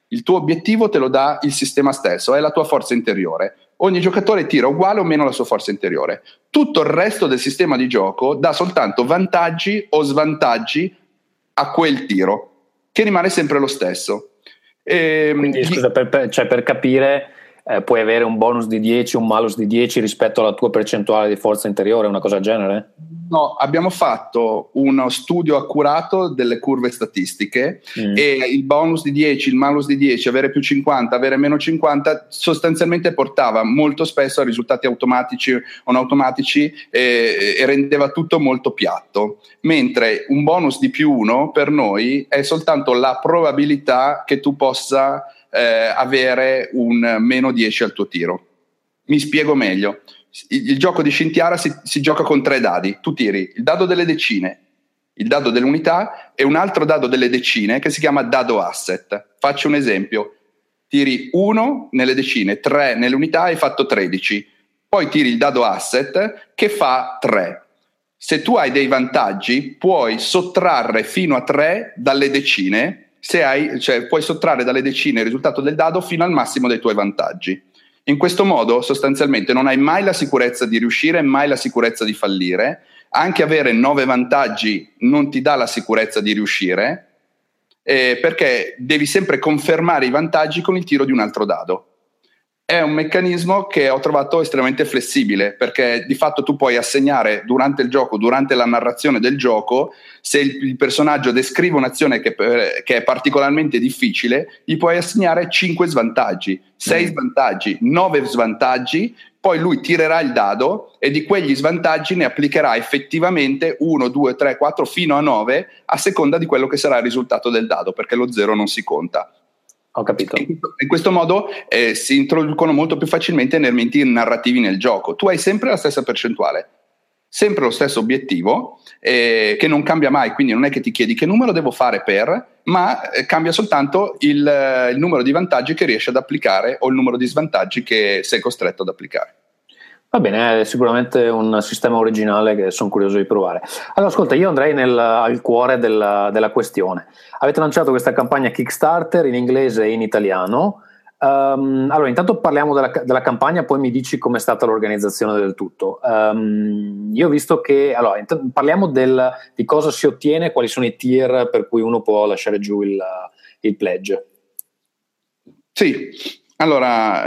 il tuo obiettivo te lo dà il sistema stesso, è la tua forza interiore. Ogni giocatore tira uguale o meno la sua forza interiore. Tutto il resto del sistema di gioco dà soltanto vantaggi o svantaggi a quel tiro, che rimane sempre lo stesso.
E, ehm, Quindi, scusa, per, per, cioè per capire, eh, puoi avere un bonus di 10, un malus di 10 rispetto alla tua percentuale di forza interiore, una cosa del genere?
No, abbiamo fatto uno studio accurato delle curve statistiche mm. e il bonus di 10, il malus di 10, avere più 50, avere meno 50 sostanzialmente portava molto spesso a risultati automatici o non automatici e, e rendeva tutto molto piatto, mentre un bonus di più 1 per noi è soltanto la probabilità che tu possa eh, avere un meno 10 al tuo tiro. Mi spiego meglio il, il gioco di Scintiara si, si gioca con tre dadi. Tu tiri il dado delle decine, il dado delle unità e un altro dado delle decine che si chiama dado asset. Faccio un esempio. tiri 1 nelle decine, 3 nelle unità, hai fatto 13. Poi tiri il dado asset che fa 3. Se tu hai dei vantaggi, puoi sottrarre fino a 3 dalle decine, se hai, cioè puoi sottrarre dalle decine il risultato del dado fino al massimo dei tuoi vantaggi. In questo modo, sostanzialmente, non hai mai la sicurezza di riuscire mai la sicurezza di fallire. Anche avere 9 vantaggi non ti dà la sicurezza di riuscire, eh, perché devi sempre confermare i vantaggi con il tiro di un altro dado. È un meccanismo che ho trovato estremamente flessibile perché di fatto tu puoi assegnare durante il gioco, durante la narrazione del gioco, se il, il personaggio descrive un'azione che, eh, che, è particolarmente difficile, gli puoi assegnare 5 svantaggi, 6 mm. svantaggi, 9 svantaggi poi lui tirerà il dado e di quegli svantaggi ne applicherà effettivamente 1, 2, 3, 4 fino a 9 a seconda di quello che sarà il risultato del dado, perché lo 0 non si conta.
Ho capito.
In questo modo eh, si introducono molto più facilmente elementi narrativi nel gioco. Tu hai sempre la stessa percentuale, sempre lo stesso obiettivo eh, che non cambia mai, quindi non è che ti chiedi che numero devo fare per, ma eh, cambia soltanto il, eh, il, numero di vantaggi che riesci ad applicare o il numero di svantaggi che sei costretto ad applicare.
Va bene, è sicuramente un sistema originale che sono curioso di provare. Allora, ascolta, io andrei nel, al cuore della, della questione. Avete lanciato questa campagna Kickstarter in inglese e in italiano. Um, allora, intanto parliamo della, della, campagna, poi mi dici com'è stata l'organizzazione del tutto. Um, io ho visto che, allora, int- parliamo del, di cosa si ottiene, quali sono i tier per cui uno può lasciare giù il, il pledge.
Sì, allora,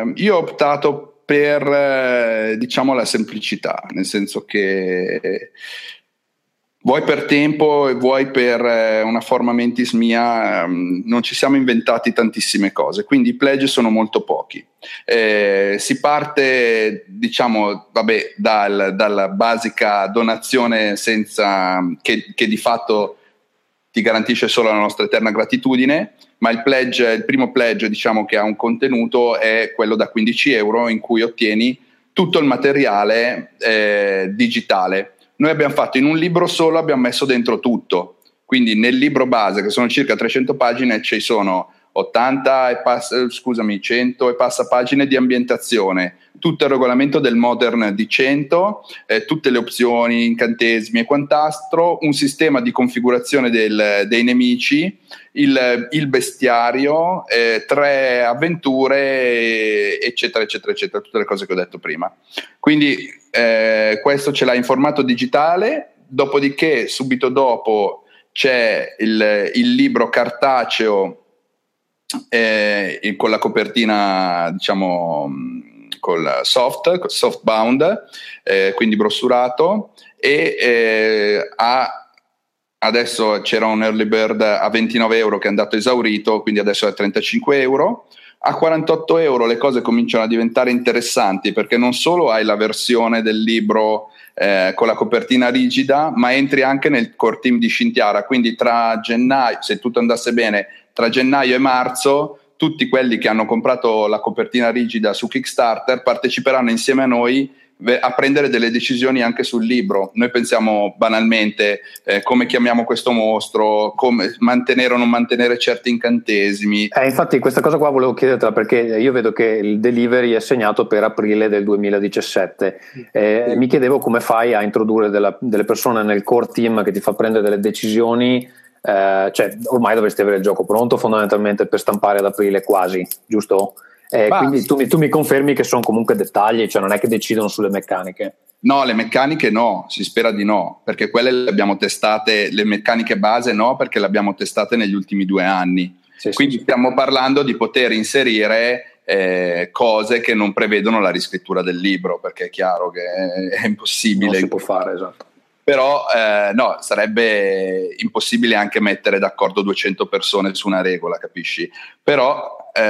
eh, io ho optato per, eh, diciamo, la semplicità, nel senso che vuoi per tempo e vuoi per eh, una forma mentis mia, ehm, non ci siamo inventati tantissime cose, quindi i pledge sono molto pochi. Eh, si parte, diciamo, vabbè, dal, dalla basica donazione senza, che, che di fatto ti garantisce solo la nostra eterna gratitudine, ma il pledge, il primo pledge diciamo, che ha un contenuto è quello da 15 euro in cui ottieni tutto il materiale eh, digitale noi abbiamo fatto in un libro solo, abbiamo messo dentro tutto. Quindi nel libro base, che sono circa 300 pagine, ci sono 80 e passa, scusami, 100 e passa pagine di ambientazione, tutto il regolamento del modern di 100, eh, tutte le opzioni, incantesimi e quant'altro, un sistema di configurazione del, dei nemici, il, il bestiario, eh, tre avventure, eccetera, eccetera, eccetera, tutte le cose che ho detto prima. Quindi eh, questo ce l'ha in formato digitale, dopodiché subito dopo c'è il, il libro cartaceo eh, con la copertina, diciamo, col soft, soft bound, eh, quindi brossurato, e eh, ha, adesso c'era un early bird a 29 euro che è andato esaurito, quindi adesso è a 35 euro. A 48 euro le cose cominciano a diventare interessanti perché non solo hai la versione del libro eh, con la copertina rigida, ma entri anche nel core team di Scintiara. Quindi tra gennaio, se tutto andasse bene, tra gennaio e marzo tutti quelli che hanno comprato la copertina rigida su Kickstarter parteciperanno insieme a noi a prendere delle decisioni anche sul libro. Noi pensiamo banalmente eh, come chiamiamo questo mostro, come mantenere o non mantenere certi incantesimi.
Eh, infatti questa cosa qua volevo chiedertela perché io vedo che il delivery è segnato per aprile del 2017. Eh, sì. Mi chiedevo come fai a introdurre della, delle persone nel core team che ti fa prendere delle decisioni eh, cioè ormai dovresti avere il gioco pronto fondamentalmente per stampare ad aprile quasi, giusto? Eh, quindi tu mi, tu mi, confermi che sono comunque dettagli, cioè non è che decidono sulle meccaniche.
No, le meccaniche no, si spera di no, perché quelle le abbiamo testate, le meccaniche base no, perché le abbiamo testate negli ultimi due anni. Sì, quindi sì, stiamo sì. parlando di poter inserire eh, cose che non prevedono la riscrittura del libro, perché è chiaro che è impossibile. Non
si può fare, esatto
però eh, no, sarebbe impossibile anche mettere d'accordo 200 persone su una regola, capisci? Però, eh,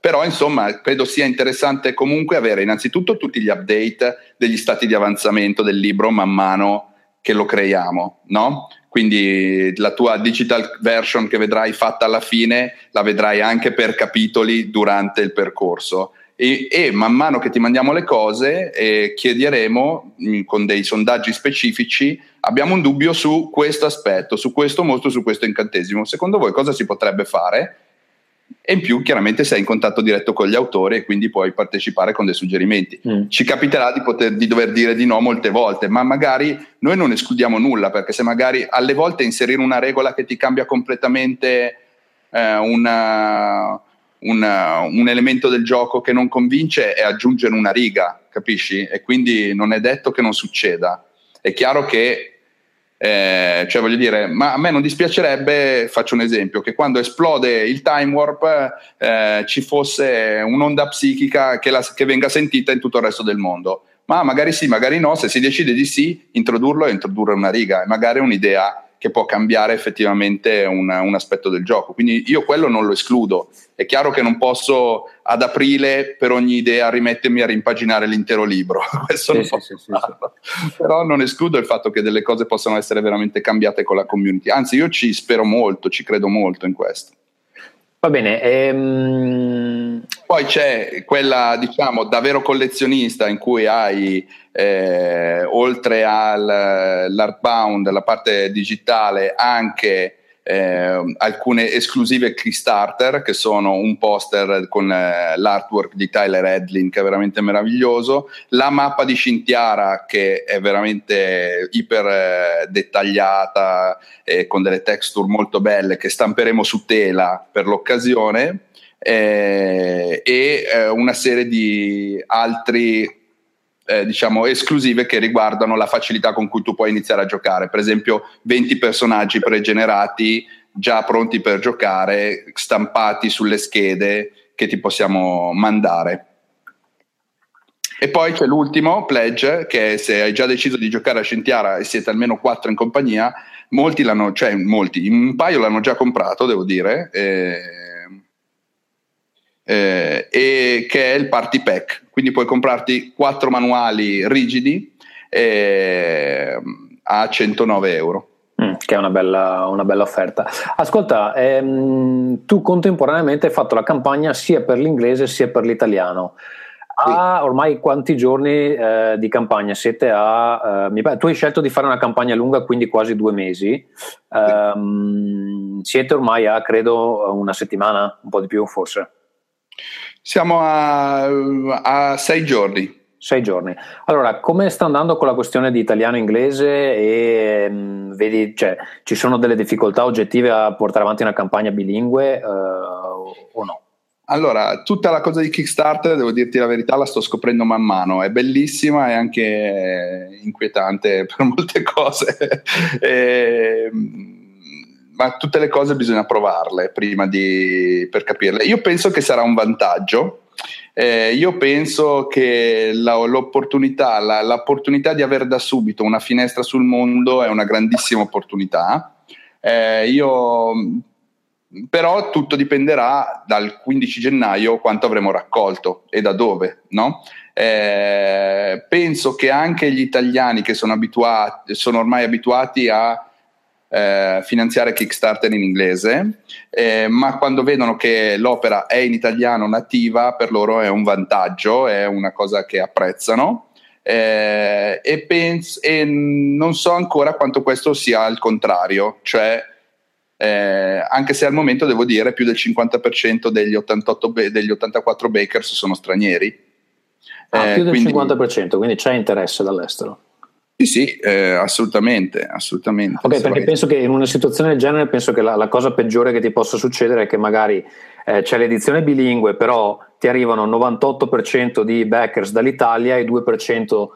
però insomma, credo sia interessante comunque avere innanzitutto tutti gli update degli stati di avanzamento del libro man mano che lo creiamo, no? Quindi la tua digital version che vedrai fatta alla fine la vedrai anche per capitoli durante il percorso e, e, man mano che ti mandiamo le cose eh, chiederemo mh, mm, con dei sondaggi specifici abbiamo un dubbio su questo aspetto, su questo mostro, su questo incantesimo. Secondo voi cosa si potrebbe fare? E in più chiaramente sei in contatto diretto con gli autori e quindi puoi partecipare con dei suggerimenti. Mm. Ci capiterà di, poter, di dover dire di no molte volte, ma magari noi non escludiamo nulla perché se magari alle volte inserire una regola che ti cambia completamente eh, una, una, un elemento del gioco che non convince è aggiungere una riga, capisci? E quindi non è detto che non succeda. È chiaro che eh, cioè voglio dire, ma a me non dispiacerebbe, faccio un esempio, che quando esplode il time warp eh, ci fosse un'onda psichica che, la, che, venga sentita in tutto il resto del mondo. Ma magari sì, magari no, se si decide di sì, introdurlo e introdurre una riga, magari un'idea che può cambiare effettivamente un, un, aspetto del gioco. Quindi io quello non lo escludo. È chiaro che non posso ad aprile per ogni idea rimettermi a rimpaginare l'intero libro, questo sì, non sì, posso sì, però non escludo il fatto che delle cose possano essere veramente cambiate con la community. Anzi, io ci spero molto, ci credo molto in questo.
Va bene. Ehm...
Poi c'è quella, diciamo, davvero collezionista in cui hai eh, oltre all'artbound, la parte digitale, anche eh, alcune esclusive Kickstarter che sono un poster con eh, l'artwork di Tyler Edlin che è veramente meraviglioso, la mappa di Scintiara che è veramente iper eh, dettagliata e con delle texture molto belle che stamperemo su tela per l'occasione eh, e eh, una serie di altri eh, diciamo esclusive che riguardano la facilità con cui tu puoi iniziare a giocare. Per esempio, 20 personaggi pregenerati già pronti per giocare, stampati sulle schede che ti possiamo mandare. E poi c'è l'ultimo, Pledge, che se hai già deciso di giocare a Scintiara e siete almeno quattro in compagnia, molti l'hanno, cioè molti, un paio l'hanno già comprato, devo dire. Eh, eh, e che è il Party Pack. Quindi puoi comprarti quattro manuali rigidi eh, a 109 euro.
Mm, che è una bella, una bella offerta. Ascolta, ehm, tu contemporaneamente hai fatto la campagna sia per l'inglese sia per l'italiano. A sì. ormai quanti giorni eh, di campagna siete a? Eh, tu hai scelto di fare una campagna lunga, quindi quasi due mesi. Um, siete ormai a credo una settimana, un po' di più forse.
Siamo a, a sei giorni.
Sei giorni. Allora, come sta andando con la questione di italiano-inglese e mh, mm, vedi, cioè, ci sono delle difficoltà oggettive a portare avanti una campagna bilingue uh, o no?
Allora, tutta la cosa di Kickstarter, devo dirti la verità, la sto scoprendo man mano. È bellissima e anche inquietante per molte cose. e, ehm, ma tutte le cose bisogna provarle prima di, per capirle. Io penso che sarà un vantaggio. Eh, io penso che la, l'opportunità, la, l'opportunità di avere da subito una finestra sul mondo è una grandissima opportunità. Eh, io, però tutto dipenderà dal 15 gennaio quanto avremo raccolto e da dove, no? eh, penso che anche gli italiani che sono, abituati, sono ormai abituati a eh, finanziare Kickstarter in inglese, eh, ma quando vedono che l'opera è in italiano nativa, per loro è un vantaggio, è una cosa che apprezzano. Eh, e, penso, e non so ancora quanto questo sia il contrario, cioè eh, anche se al momento devo dire più del 50% degli, 88, degli 84 bakers sono stranieri.
Ah, eh, più del quindi, 50%, quindi c'è interesse dall'estero.
Sì, sì, eh, assolutamente, assolutamente.
Ok, perché penso che in una situazione del genere penso che la, la cosa peggiore che ti possa succedere è che magari eh, c'è l'edizione bilingue, però ti arrivano 98% di backers dall'Italia e 2% uh,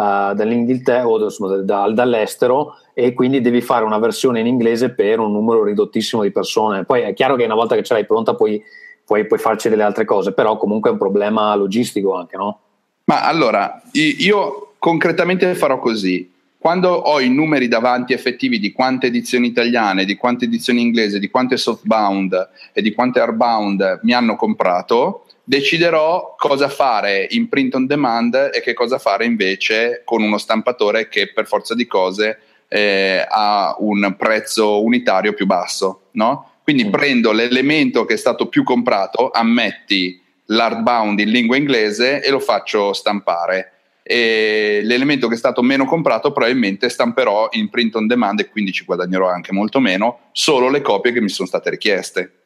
eh, dall'Inghilterra o insomma, da, dall'estero e quindi devi fare una versione in inglese per un numero ridottissimo di persone. Poi è chiaro che una volta che ce l'hai pronta puoi, puoi, puoi farci delle altre cose, però comunque è un problema logistico anche, no?
Ma allora, io concretamente farò così. Quando ho i numeri davanti effettivi di quante edizioni italiane, di quante edizioni inglesi, di quante softbound e di quante hardbound mi hanno comprato, deciderò cosa fare in print on demand e che cosa fare invece con uno stampatore che per forza di cose eh, ha un prezzo unitario più basso. No? Quindi mm. prendo l'elemento che è stato più comprato, ammetti l'hardbound in lingua inglese e lo faccio stampare. E l'elemento che è stato meno comprato probabilmente stamperò in print on demand e quindi ci guadagnerò anche molto meno, solo le copie che mi sono state richieste.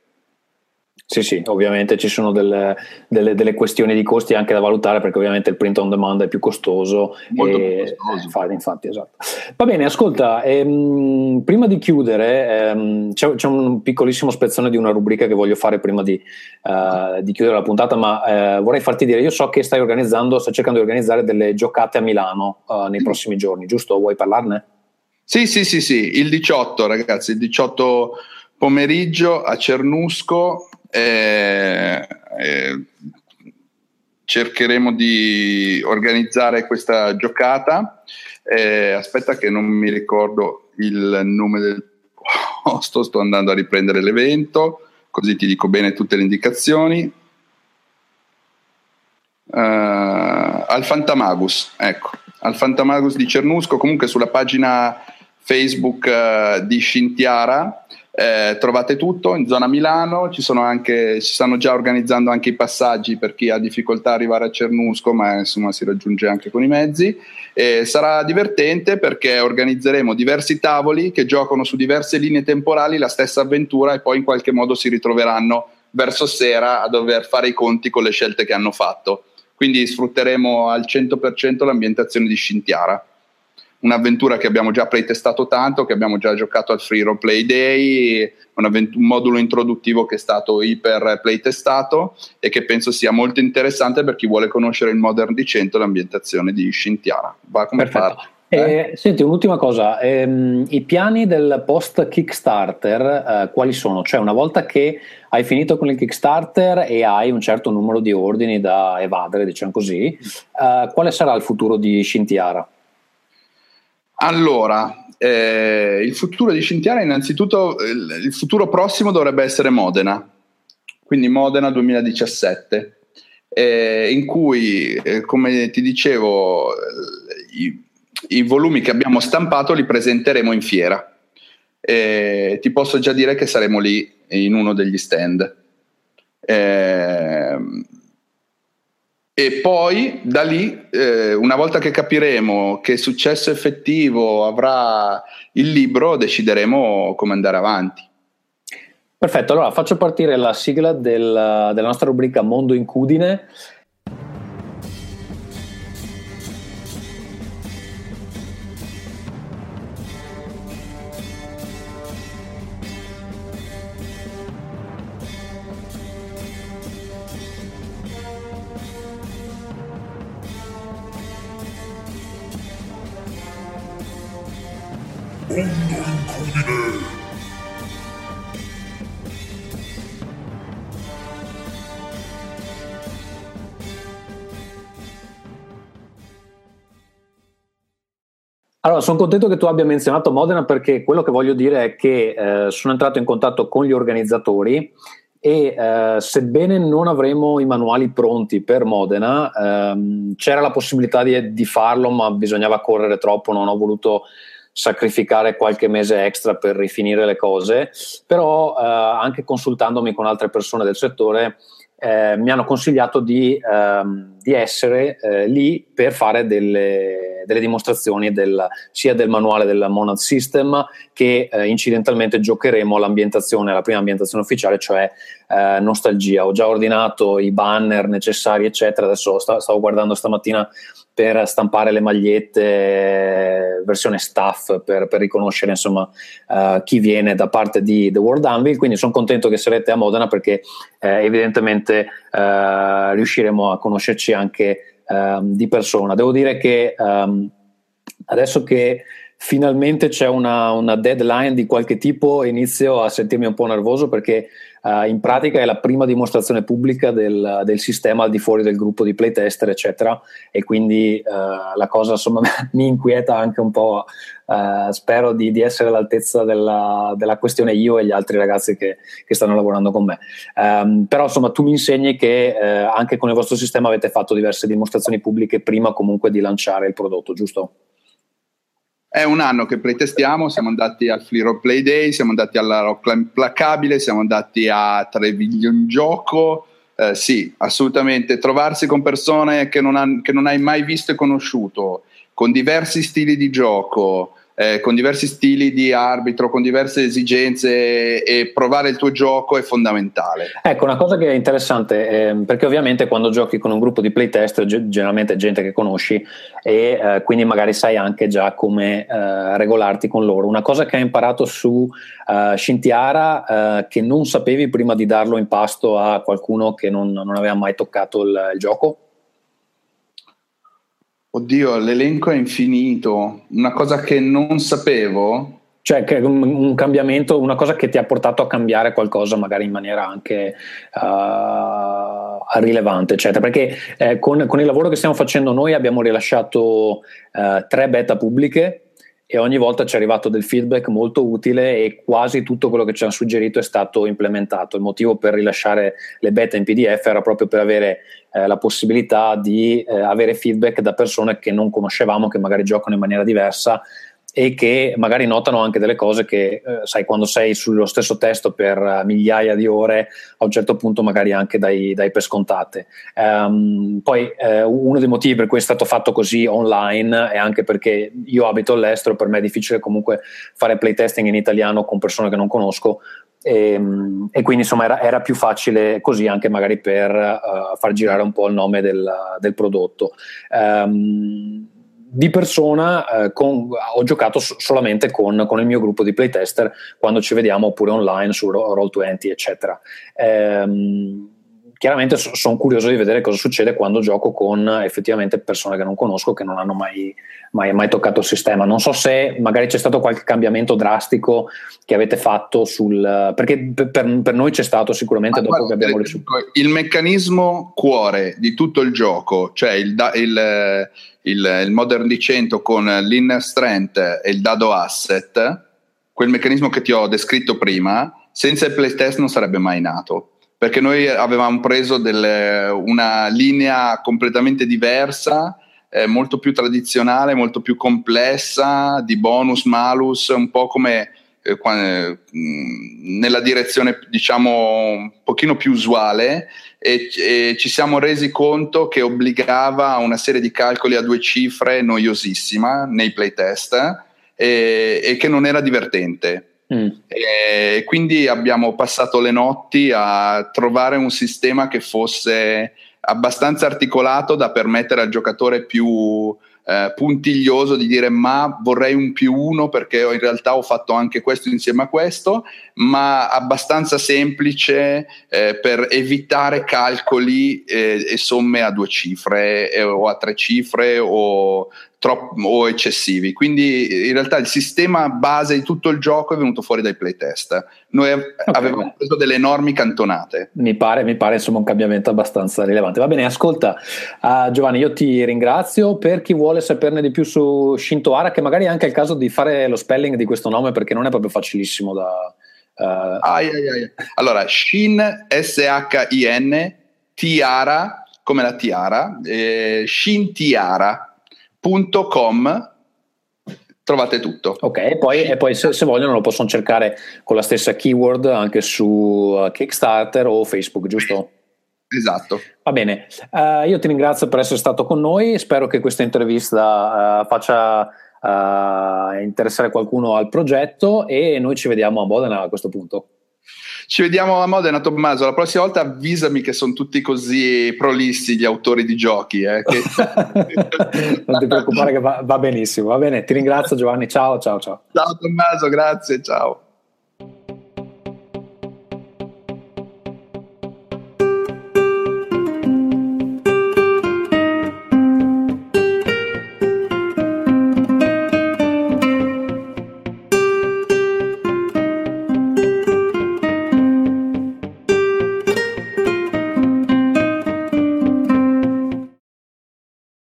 Sì, sì, ovviamente ci sono delle, delle, delle, questioni di costi anche da valutare perché ovviamente il print on demand è più costoso.
Molto e, più costoso.
Infatti, infatti, esatto. Va bene, ascolta, ehm, prima di chiudere ehm, c'è, c'è, un piccolissimo spezzone di una rubrica che voglio fare prima di, uh, di chiudere la puntata, ma uh, vorrei farti dire, io so che stai organizzando, stai cercando di organizzare delle giocate a Milano uh, nei prossimi giorni, giusto? Vuoi parlarne?
Sì, sì, sì, sì, il 18 ragazzi, il 18 pomeriggio a Cernusco eh, eh, cercheremo di organizzare questa giocata. Eh, aspetta che non mi ricordo il nome del posto, sto andando a riprendere l'evento, così ti dico bene tutte le indicazioni. Uh, al Fantamagus, ecco, al Fantamagus di Cernusco, comunque sulla pagina Facebook uh, di Scintiara eh, trovate tutto in zona Milano, ci sono anche, si stanno già organizzando anche i passaggi per chi ha difficoltà ad arrivare a Cernusco, ma insomma si raggiunge anche con i mezzi. Eh, sarà divertente perché organizzeremo diversi tavoli che giocano su diverse linee temporali la stessa avventura e poi in qualche modo si ritroveranno verso sera a dover fare i conti con le scelte che hanno fatto. Quindi sfrutteremo al 100% l'ambientazione di Scintiara un'avventura che abbiamo già playtestato tanto, che abbiamo già giocato al Free Role Play Day, un, un modulo introduttivo che è stato iper playtestato e che penso sia molto interessante per chi vuole conoscere il Modern di 100 e l'ambientazione di Scintiana. Va come
Perfetto. Eh? Eh, senti, un'ultima cosa, ehm, i piani del post Kickstarter eh, quali sono? Cioè una volta che hai finito con il Kickstarter e hai un certo numero di ordini da evadere, diciamo così, eh, quale sarà il futuro di Scintiara?
Allora, eh, il futuro di Scintiana, innanzitutto, il, il, futuro prossimo dovrebbe essere Modena, quindi Modena 2017, eh, in cui, eh, come ti dicevo, i, i, volumi che abbiamo stampato li presenteremo in fiera. ti posso già dire che saremo lì in uno degli stand. E poi da lì, eh, una volta che capiremo che successo effettivo avrà il libro, decideremo come andare avanti.
Perfetto, allora faccio partire la sigla del, della nostra rubrica Mondo Incudine Allora, sono contento che tu abbia menzionato Modena perché quello che voglio dire è che eh, sono entrato in contatto con gli organizzatori e eh, sebbene non avremo i manuali pronti per Modena, ehm, c'era la possibilità di, di, farlo, ma bisognava correre troppo, non ho voluto sacrificare qualche mese extra per rifinire le cose, però eh, anche consultandomi con altre persone del settore eh, mi hanno consigliato di, ehm, di essere eh, lì per fare delle, delle dimostrazioni del, sia del manuale del Monad System che eh, incidentalmente giocheremo l'ambientazione, la prima ambientazione ufficiale, cioè eh, Nostalgia. Ho già ordinato i banner necessari, eccetera. Adesso st- stavo guardando stamattina per stampare le magliette eh, versione staff per, per riconoscere insomma uh, chi viene da parte di The World Anvil quindi sono contento che sarete a Modena perché eh, evidentemente uh, riusciremo a conoscerci anche uh, di persona. Devo dire che um, adesso che finalmente c'è una, una, deadline di qualche tipo inizio a sentirmi un po' nervoso perché Uh, in pratica è la prima dimostrazione pubblica del, del, sistema al di fuori del gruppo di playtester, eccetera, e quindi uh, la cosa insomma mi inquieta anche un po'. Uh, spero di, di, essere all'altezza della, della, questione io e gli altri ragazzi che, che stanno lavorando con me. Um, però insomma tu mi insegni che anche con il vostro sistema avete fatto diverse dimostrazioni pubbliche prima comunque di lanciare il prodotto, giusto?
È un anno che playtestiamo, siamo andati al Fliro Play Day, siamo andati alla Rockland Implacabile, siamo andati a Treviglio in gioco, eh, sì, assolutamente. Trovarsi con persone che non, ha, che non hai mai visto e conosciuto, con diversi stili di gioco, eh, con diversi stili di arbitro, con diverse esigenze e provare il tuo gioco è fondamentale.
Ecco, una cosa che è interessante, eh, perché ovviamente quando giochi con un gruppo di playtest, generalmente è gente che conosci e eh, quindi magari sai anche già come eh, regolarti con loro. Una cosa che hai imparato su uh, Scintiara eh, che non sapevi prima di darlo in pasto a qualcuno che non, non aveva mai toccato il, il gioco?
Oddio, l'elenco è infinito. Una cosa che non sapevo.
Cioè, un, cambiamento, una cosa che ti ha portato a cambiare qualcosa, magari in maniera anche uh, rilevante, eccetera. Perché eh, con, con, il lavoro che stiamo facendo noi abbiamo rilasciato uh, tre beta pubbliche e ogni volta ci è arrivato del feedback molto utile e quasi tutto quello che ci hanno suggerito è stato implementato. Il motivo per rilasciare le beta in PDF era proprio per avere eh, la possibilità di eh, avere feedback da persone che non conoscevamo, che magari giocano in maniera diversa e che magari notano anche delle cose che, eh, sai, quando sei sullo stesso testo per migliaia di ore, a un certo punto magari anche dai, dai per scontate. Um, poi eh, uno dei motivi per cui è stato fatto così online è anche perché io abito all'estero, per me è difficile comunque fare playtesting in italiano con persone che non conosco, e, ehm, e, quindi insomma era, era, più facile così anche magari per uh, far girare un po' il nome del, del prodotto. Um, di persona eh, con, ho giocato solamente con, con, il mio gruppo di playtester quando ci vediamo oppure online su Roll20 eccetera ehm, chiaramente so, sono curioso di vedere cosa succede quando gioco con effettivamente persone che non conosco che non hanno mai, mai, mai toccato il sistema non so se magari c'è stato qualche cambiamento drastico che avete fatto sul perché per, per noi c'è stato sicuramente Ma dopo guarda, che abbiamo ricevuto
il meccanismo cuore di tutto il gioco cioè il, il il, il Modern di 100 con l'inner strength e il dado asset, quel meccanismo che ti ho descritto prima, senza il playtest non sarebbe mai nato. Perché noi avevamo preso delle, una linea completamente diversa, eh, molto più tradizionale, molto più complessa, di bonus, malus, un po' come eh, mm, nella direzione diciamo un pochino più usuale e, e, ci siamo resi conto che obbligava a una serie di calcoli a due cifre noiosissima nei playtest e, e che non era divertente. Mm. E quindi abbiamo passato le notti a trovare un sistema che fosse abbastanza articolato da permettere al giocatore più eh, puntiglioso di dire ma vorrei un più uno perché in realtà ho fatto anche questo insieme a questo, ma abbastanza semplice eh, per evitare calcoli eh, e somme a due cifre eh, o a tre cifre o troppo o eccessivi. Quindi in realtà il sistema base di tutto il gioco è venuto fuori dai playtest. Noi okay. avevamo preso delle enormi cantonate.
Mi pare, mi pare insomma un cambiamento abbastanza rilevante. Va bene, ascolta uh, Giovanni, io ti ringrazio. Per chi vuole saperne di più su Shinto Hara, che magari è anche il caso di fare lo spelling di questo nome perché non è proprio facilissimo da... Uh...
Ai, ai, ai. Allora, Shin, S-H-I-N, Tiara, come la tiara, eh, Shin Tiara www.com trovate tutto.
Ok, e poi, e poi se, se, vogliono lo possono cercare con la stessa keyword anche su uh, Kickstarter o Facebook, giusto?
Esatto.
Va bene, uh, io ti ringrazio per essere stato con noi, spero che questa intervista uh, faccia uh, interessare qualcuno al progetto e noi ci vediamo a Modena a questo punto.
Ci vediamo a Modena, Tommaso. La prossima volta avvisami che sono tutti così prolissi gli autori di giochi. Eh, che...
non ti preoccupare che va, va benissimo. Va bene, ti ringrazio Giovanni. Ciao, ciao, ciao.
Ciao Tommaso, grazie, ciao.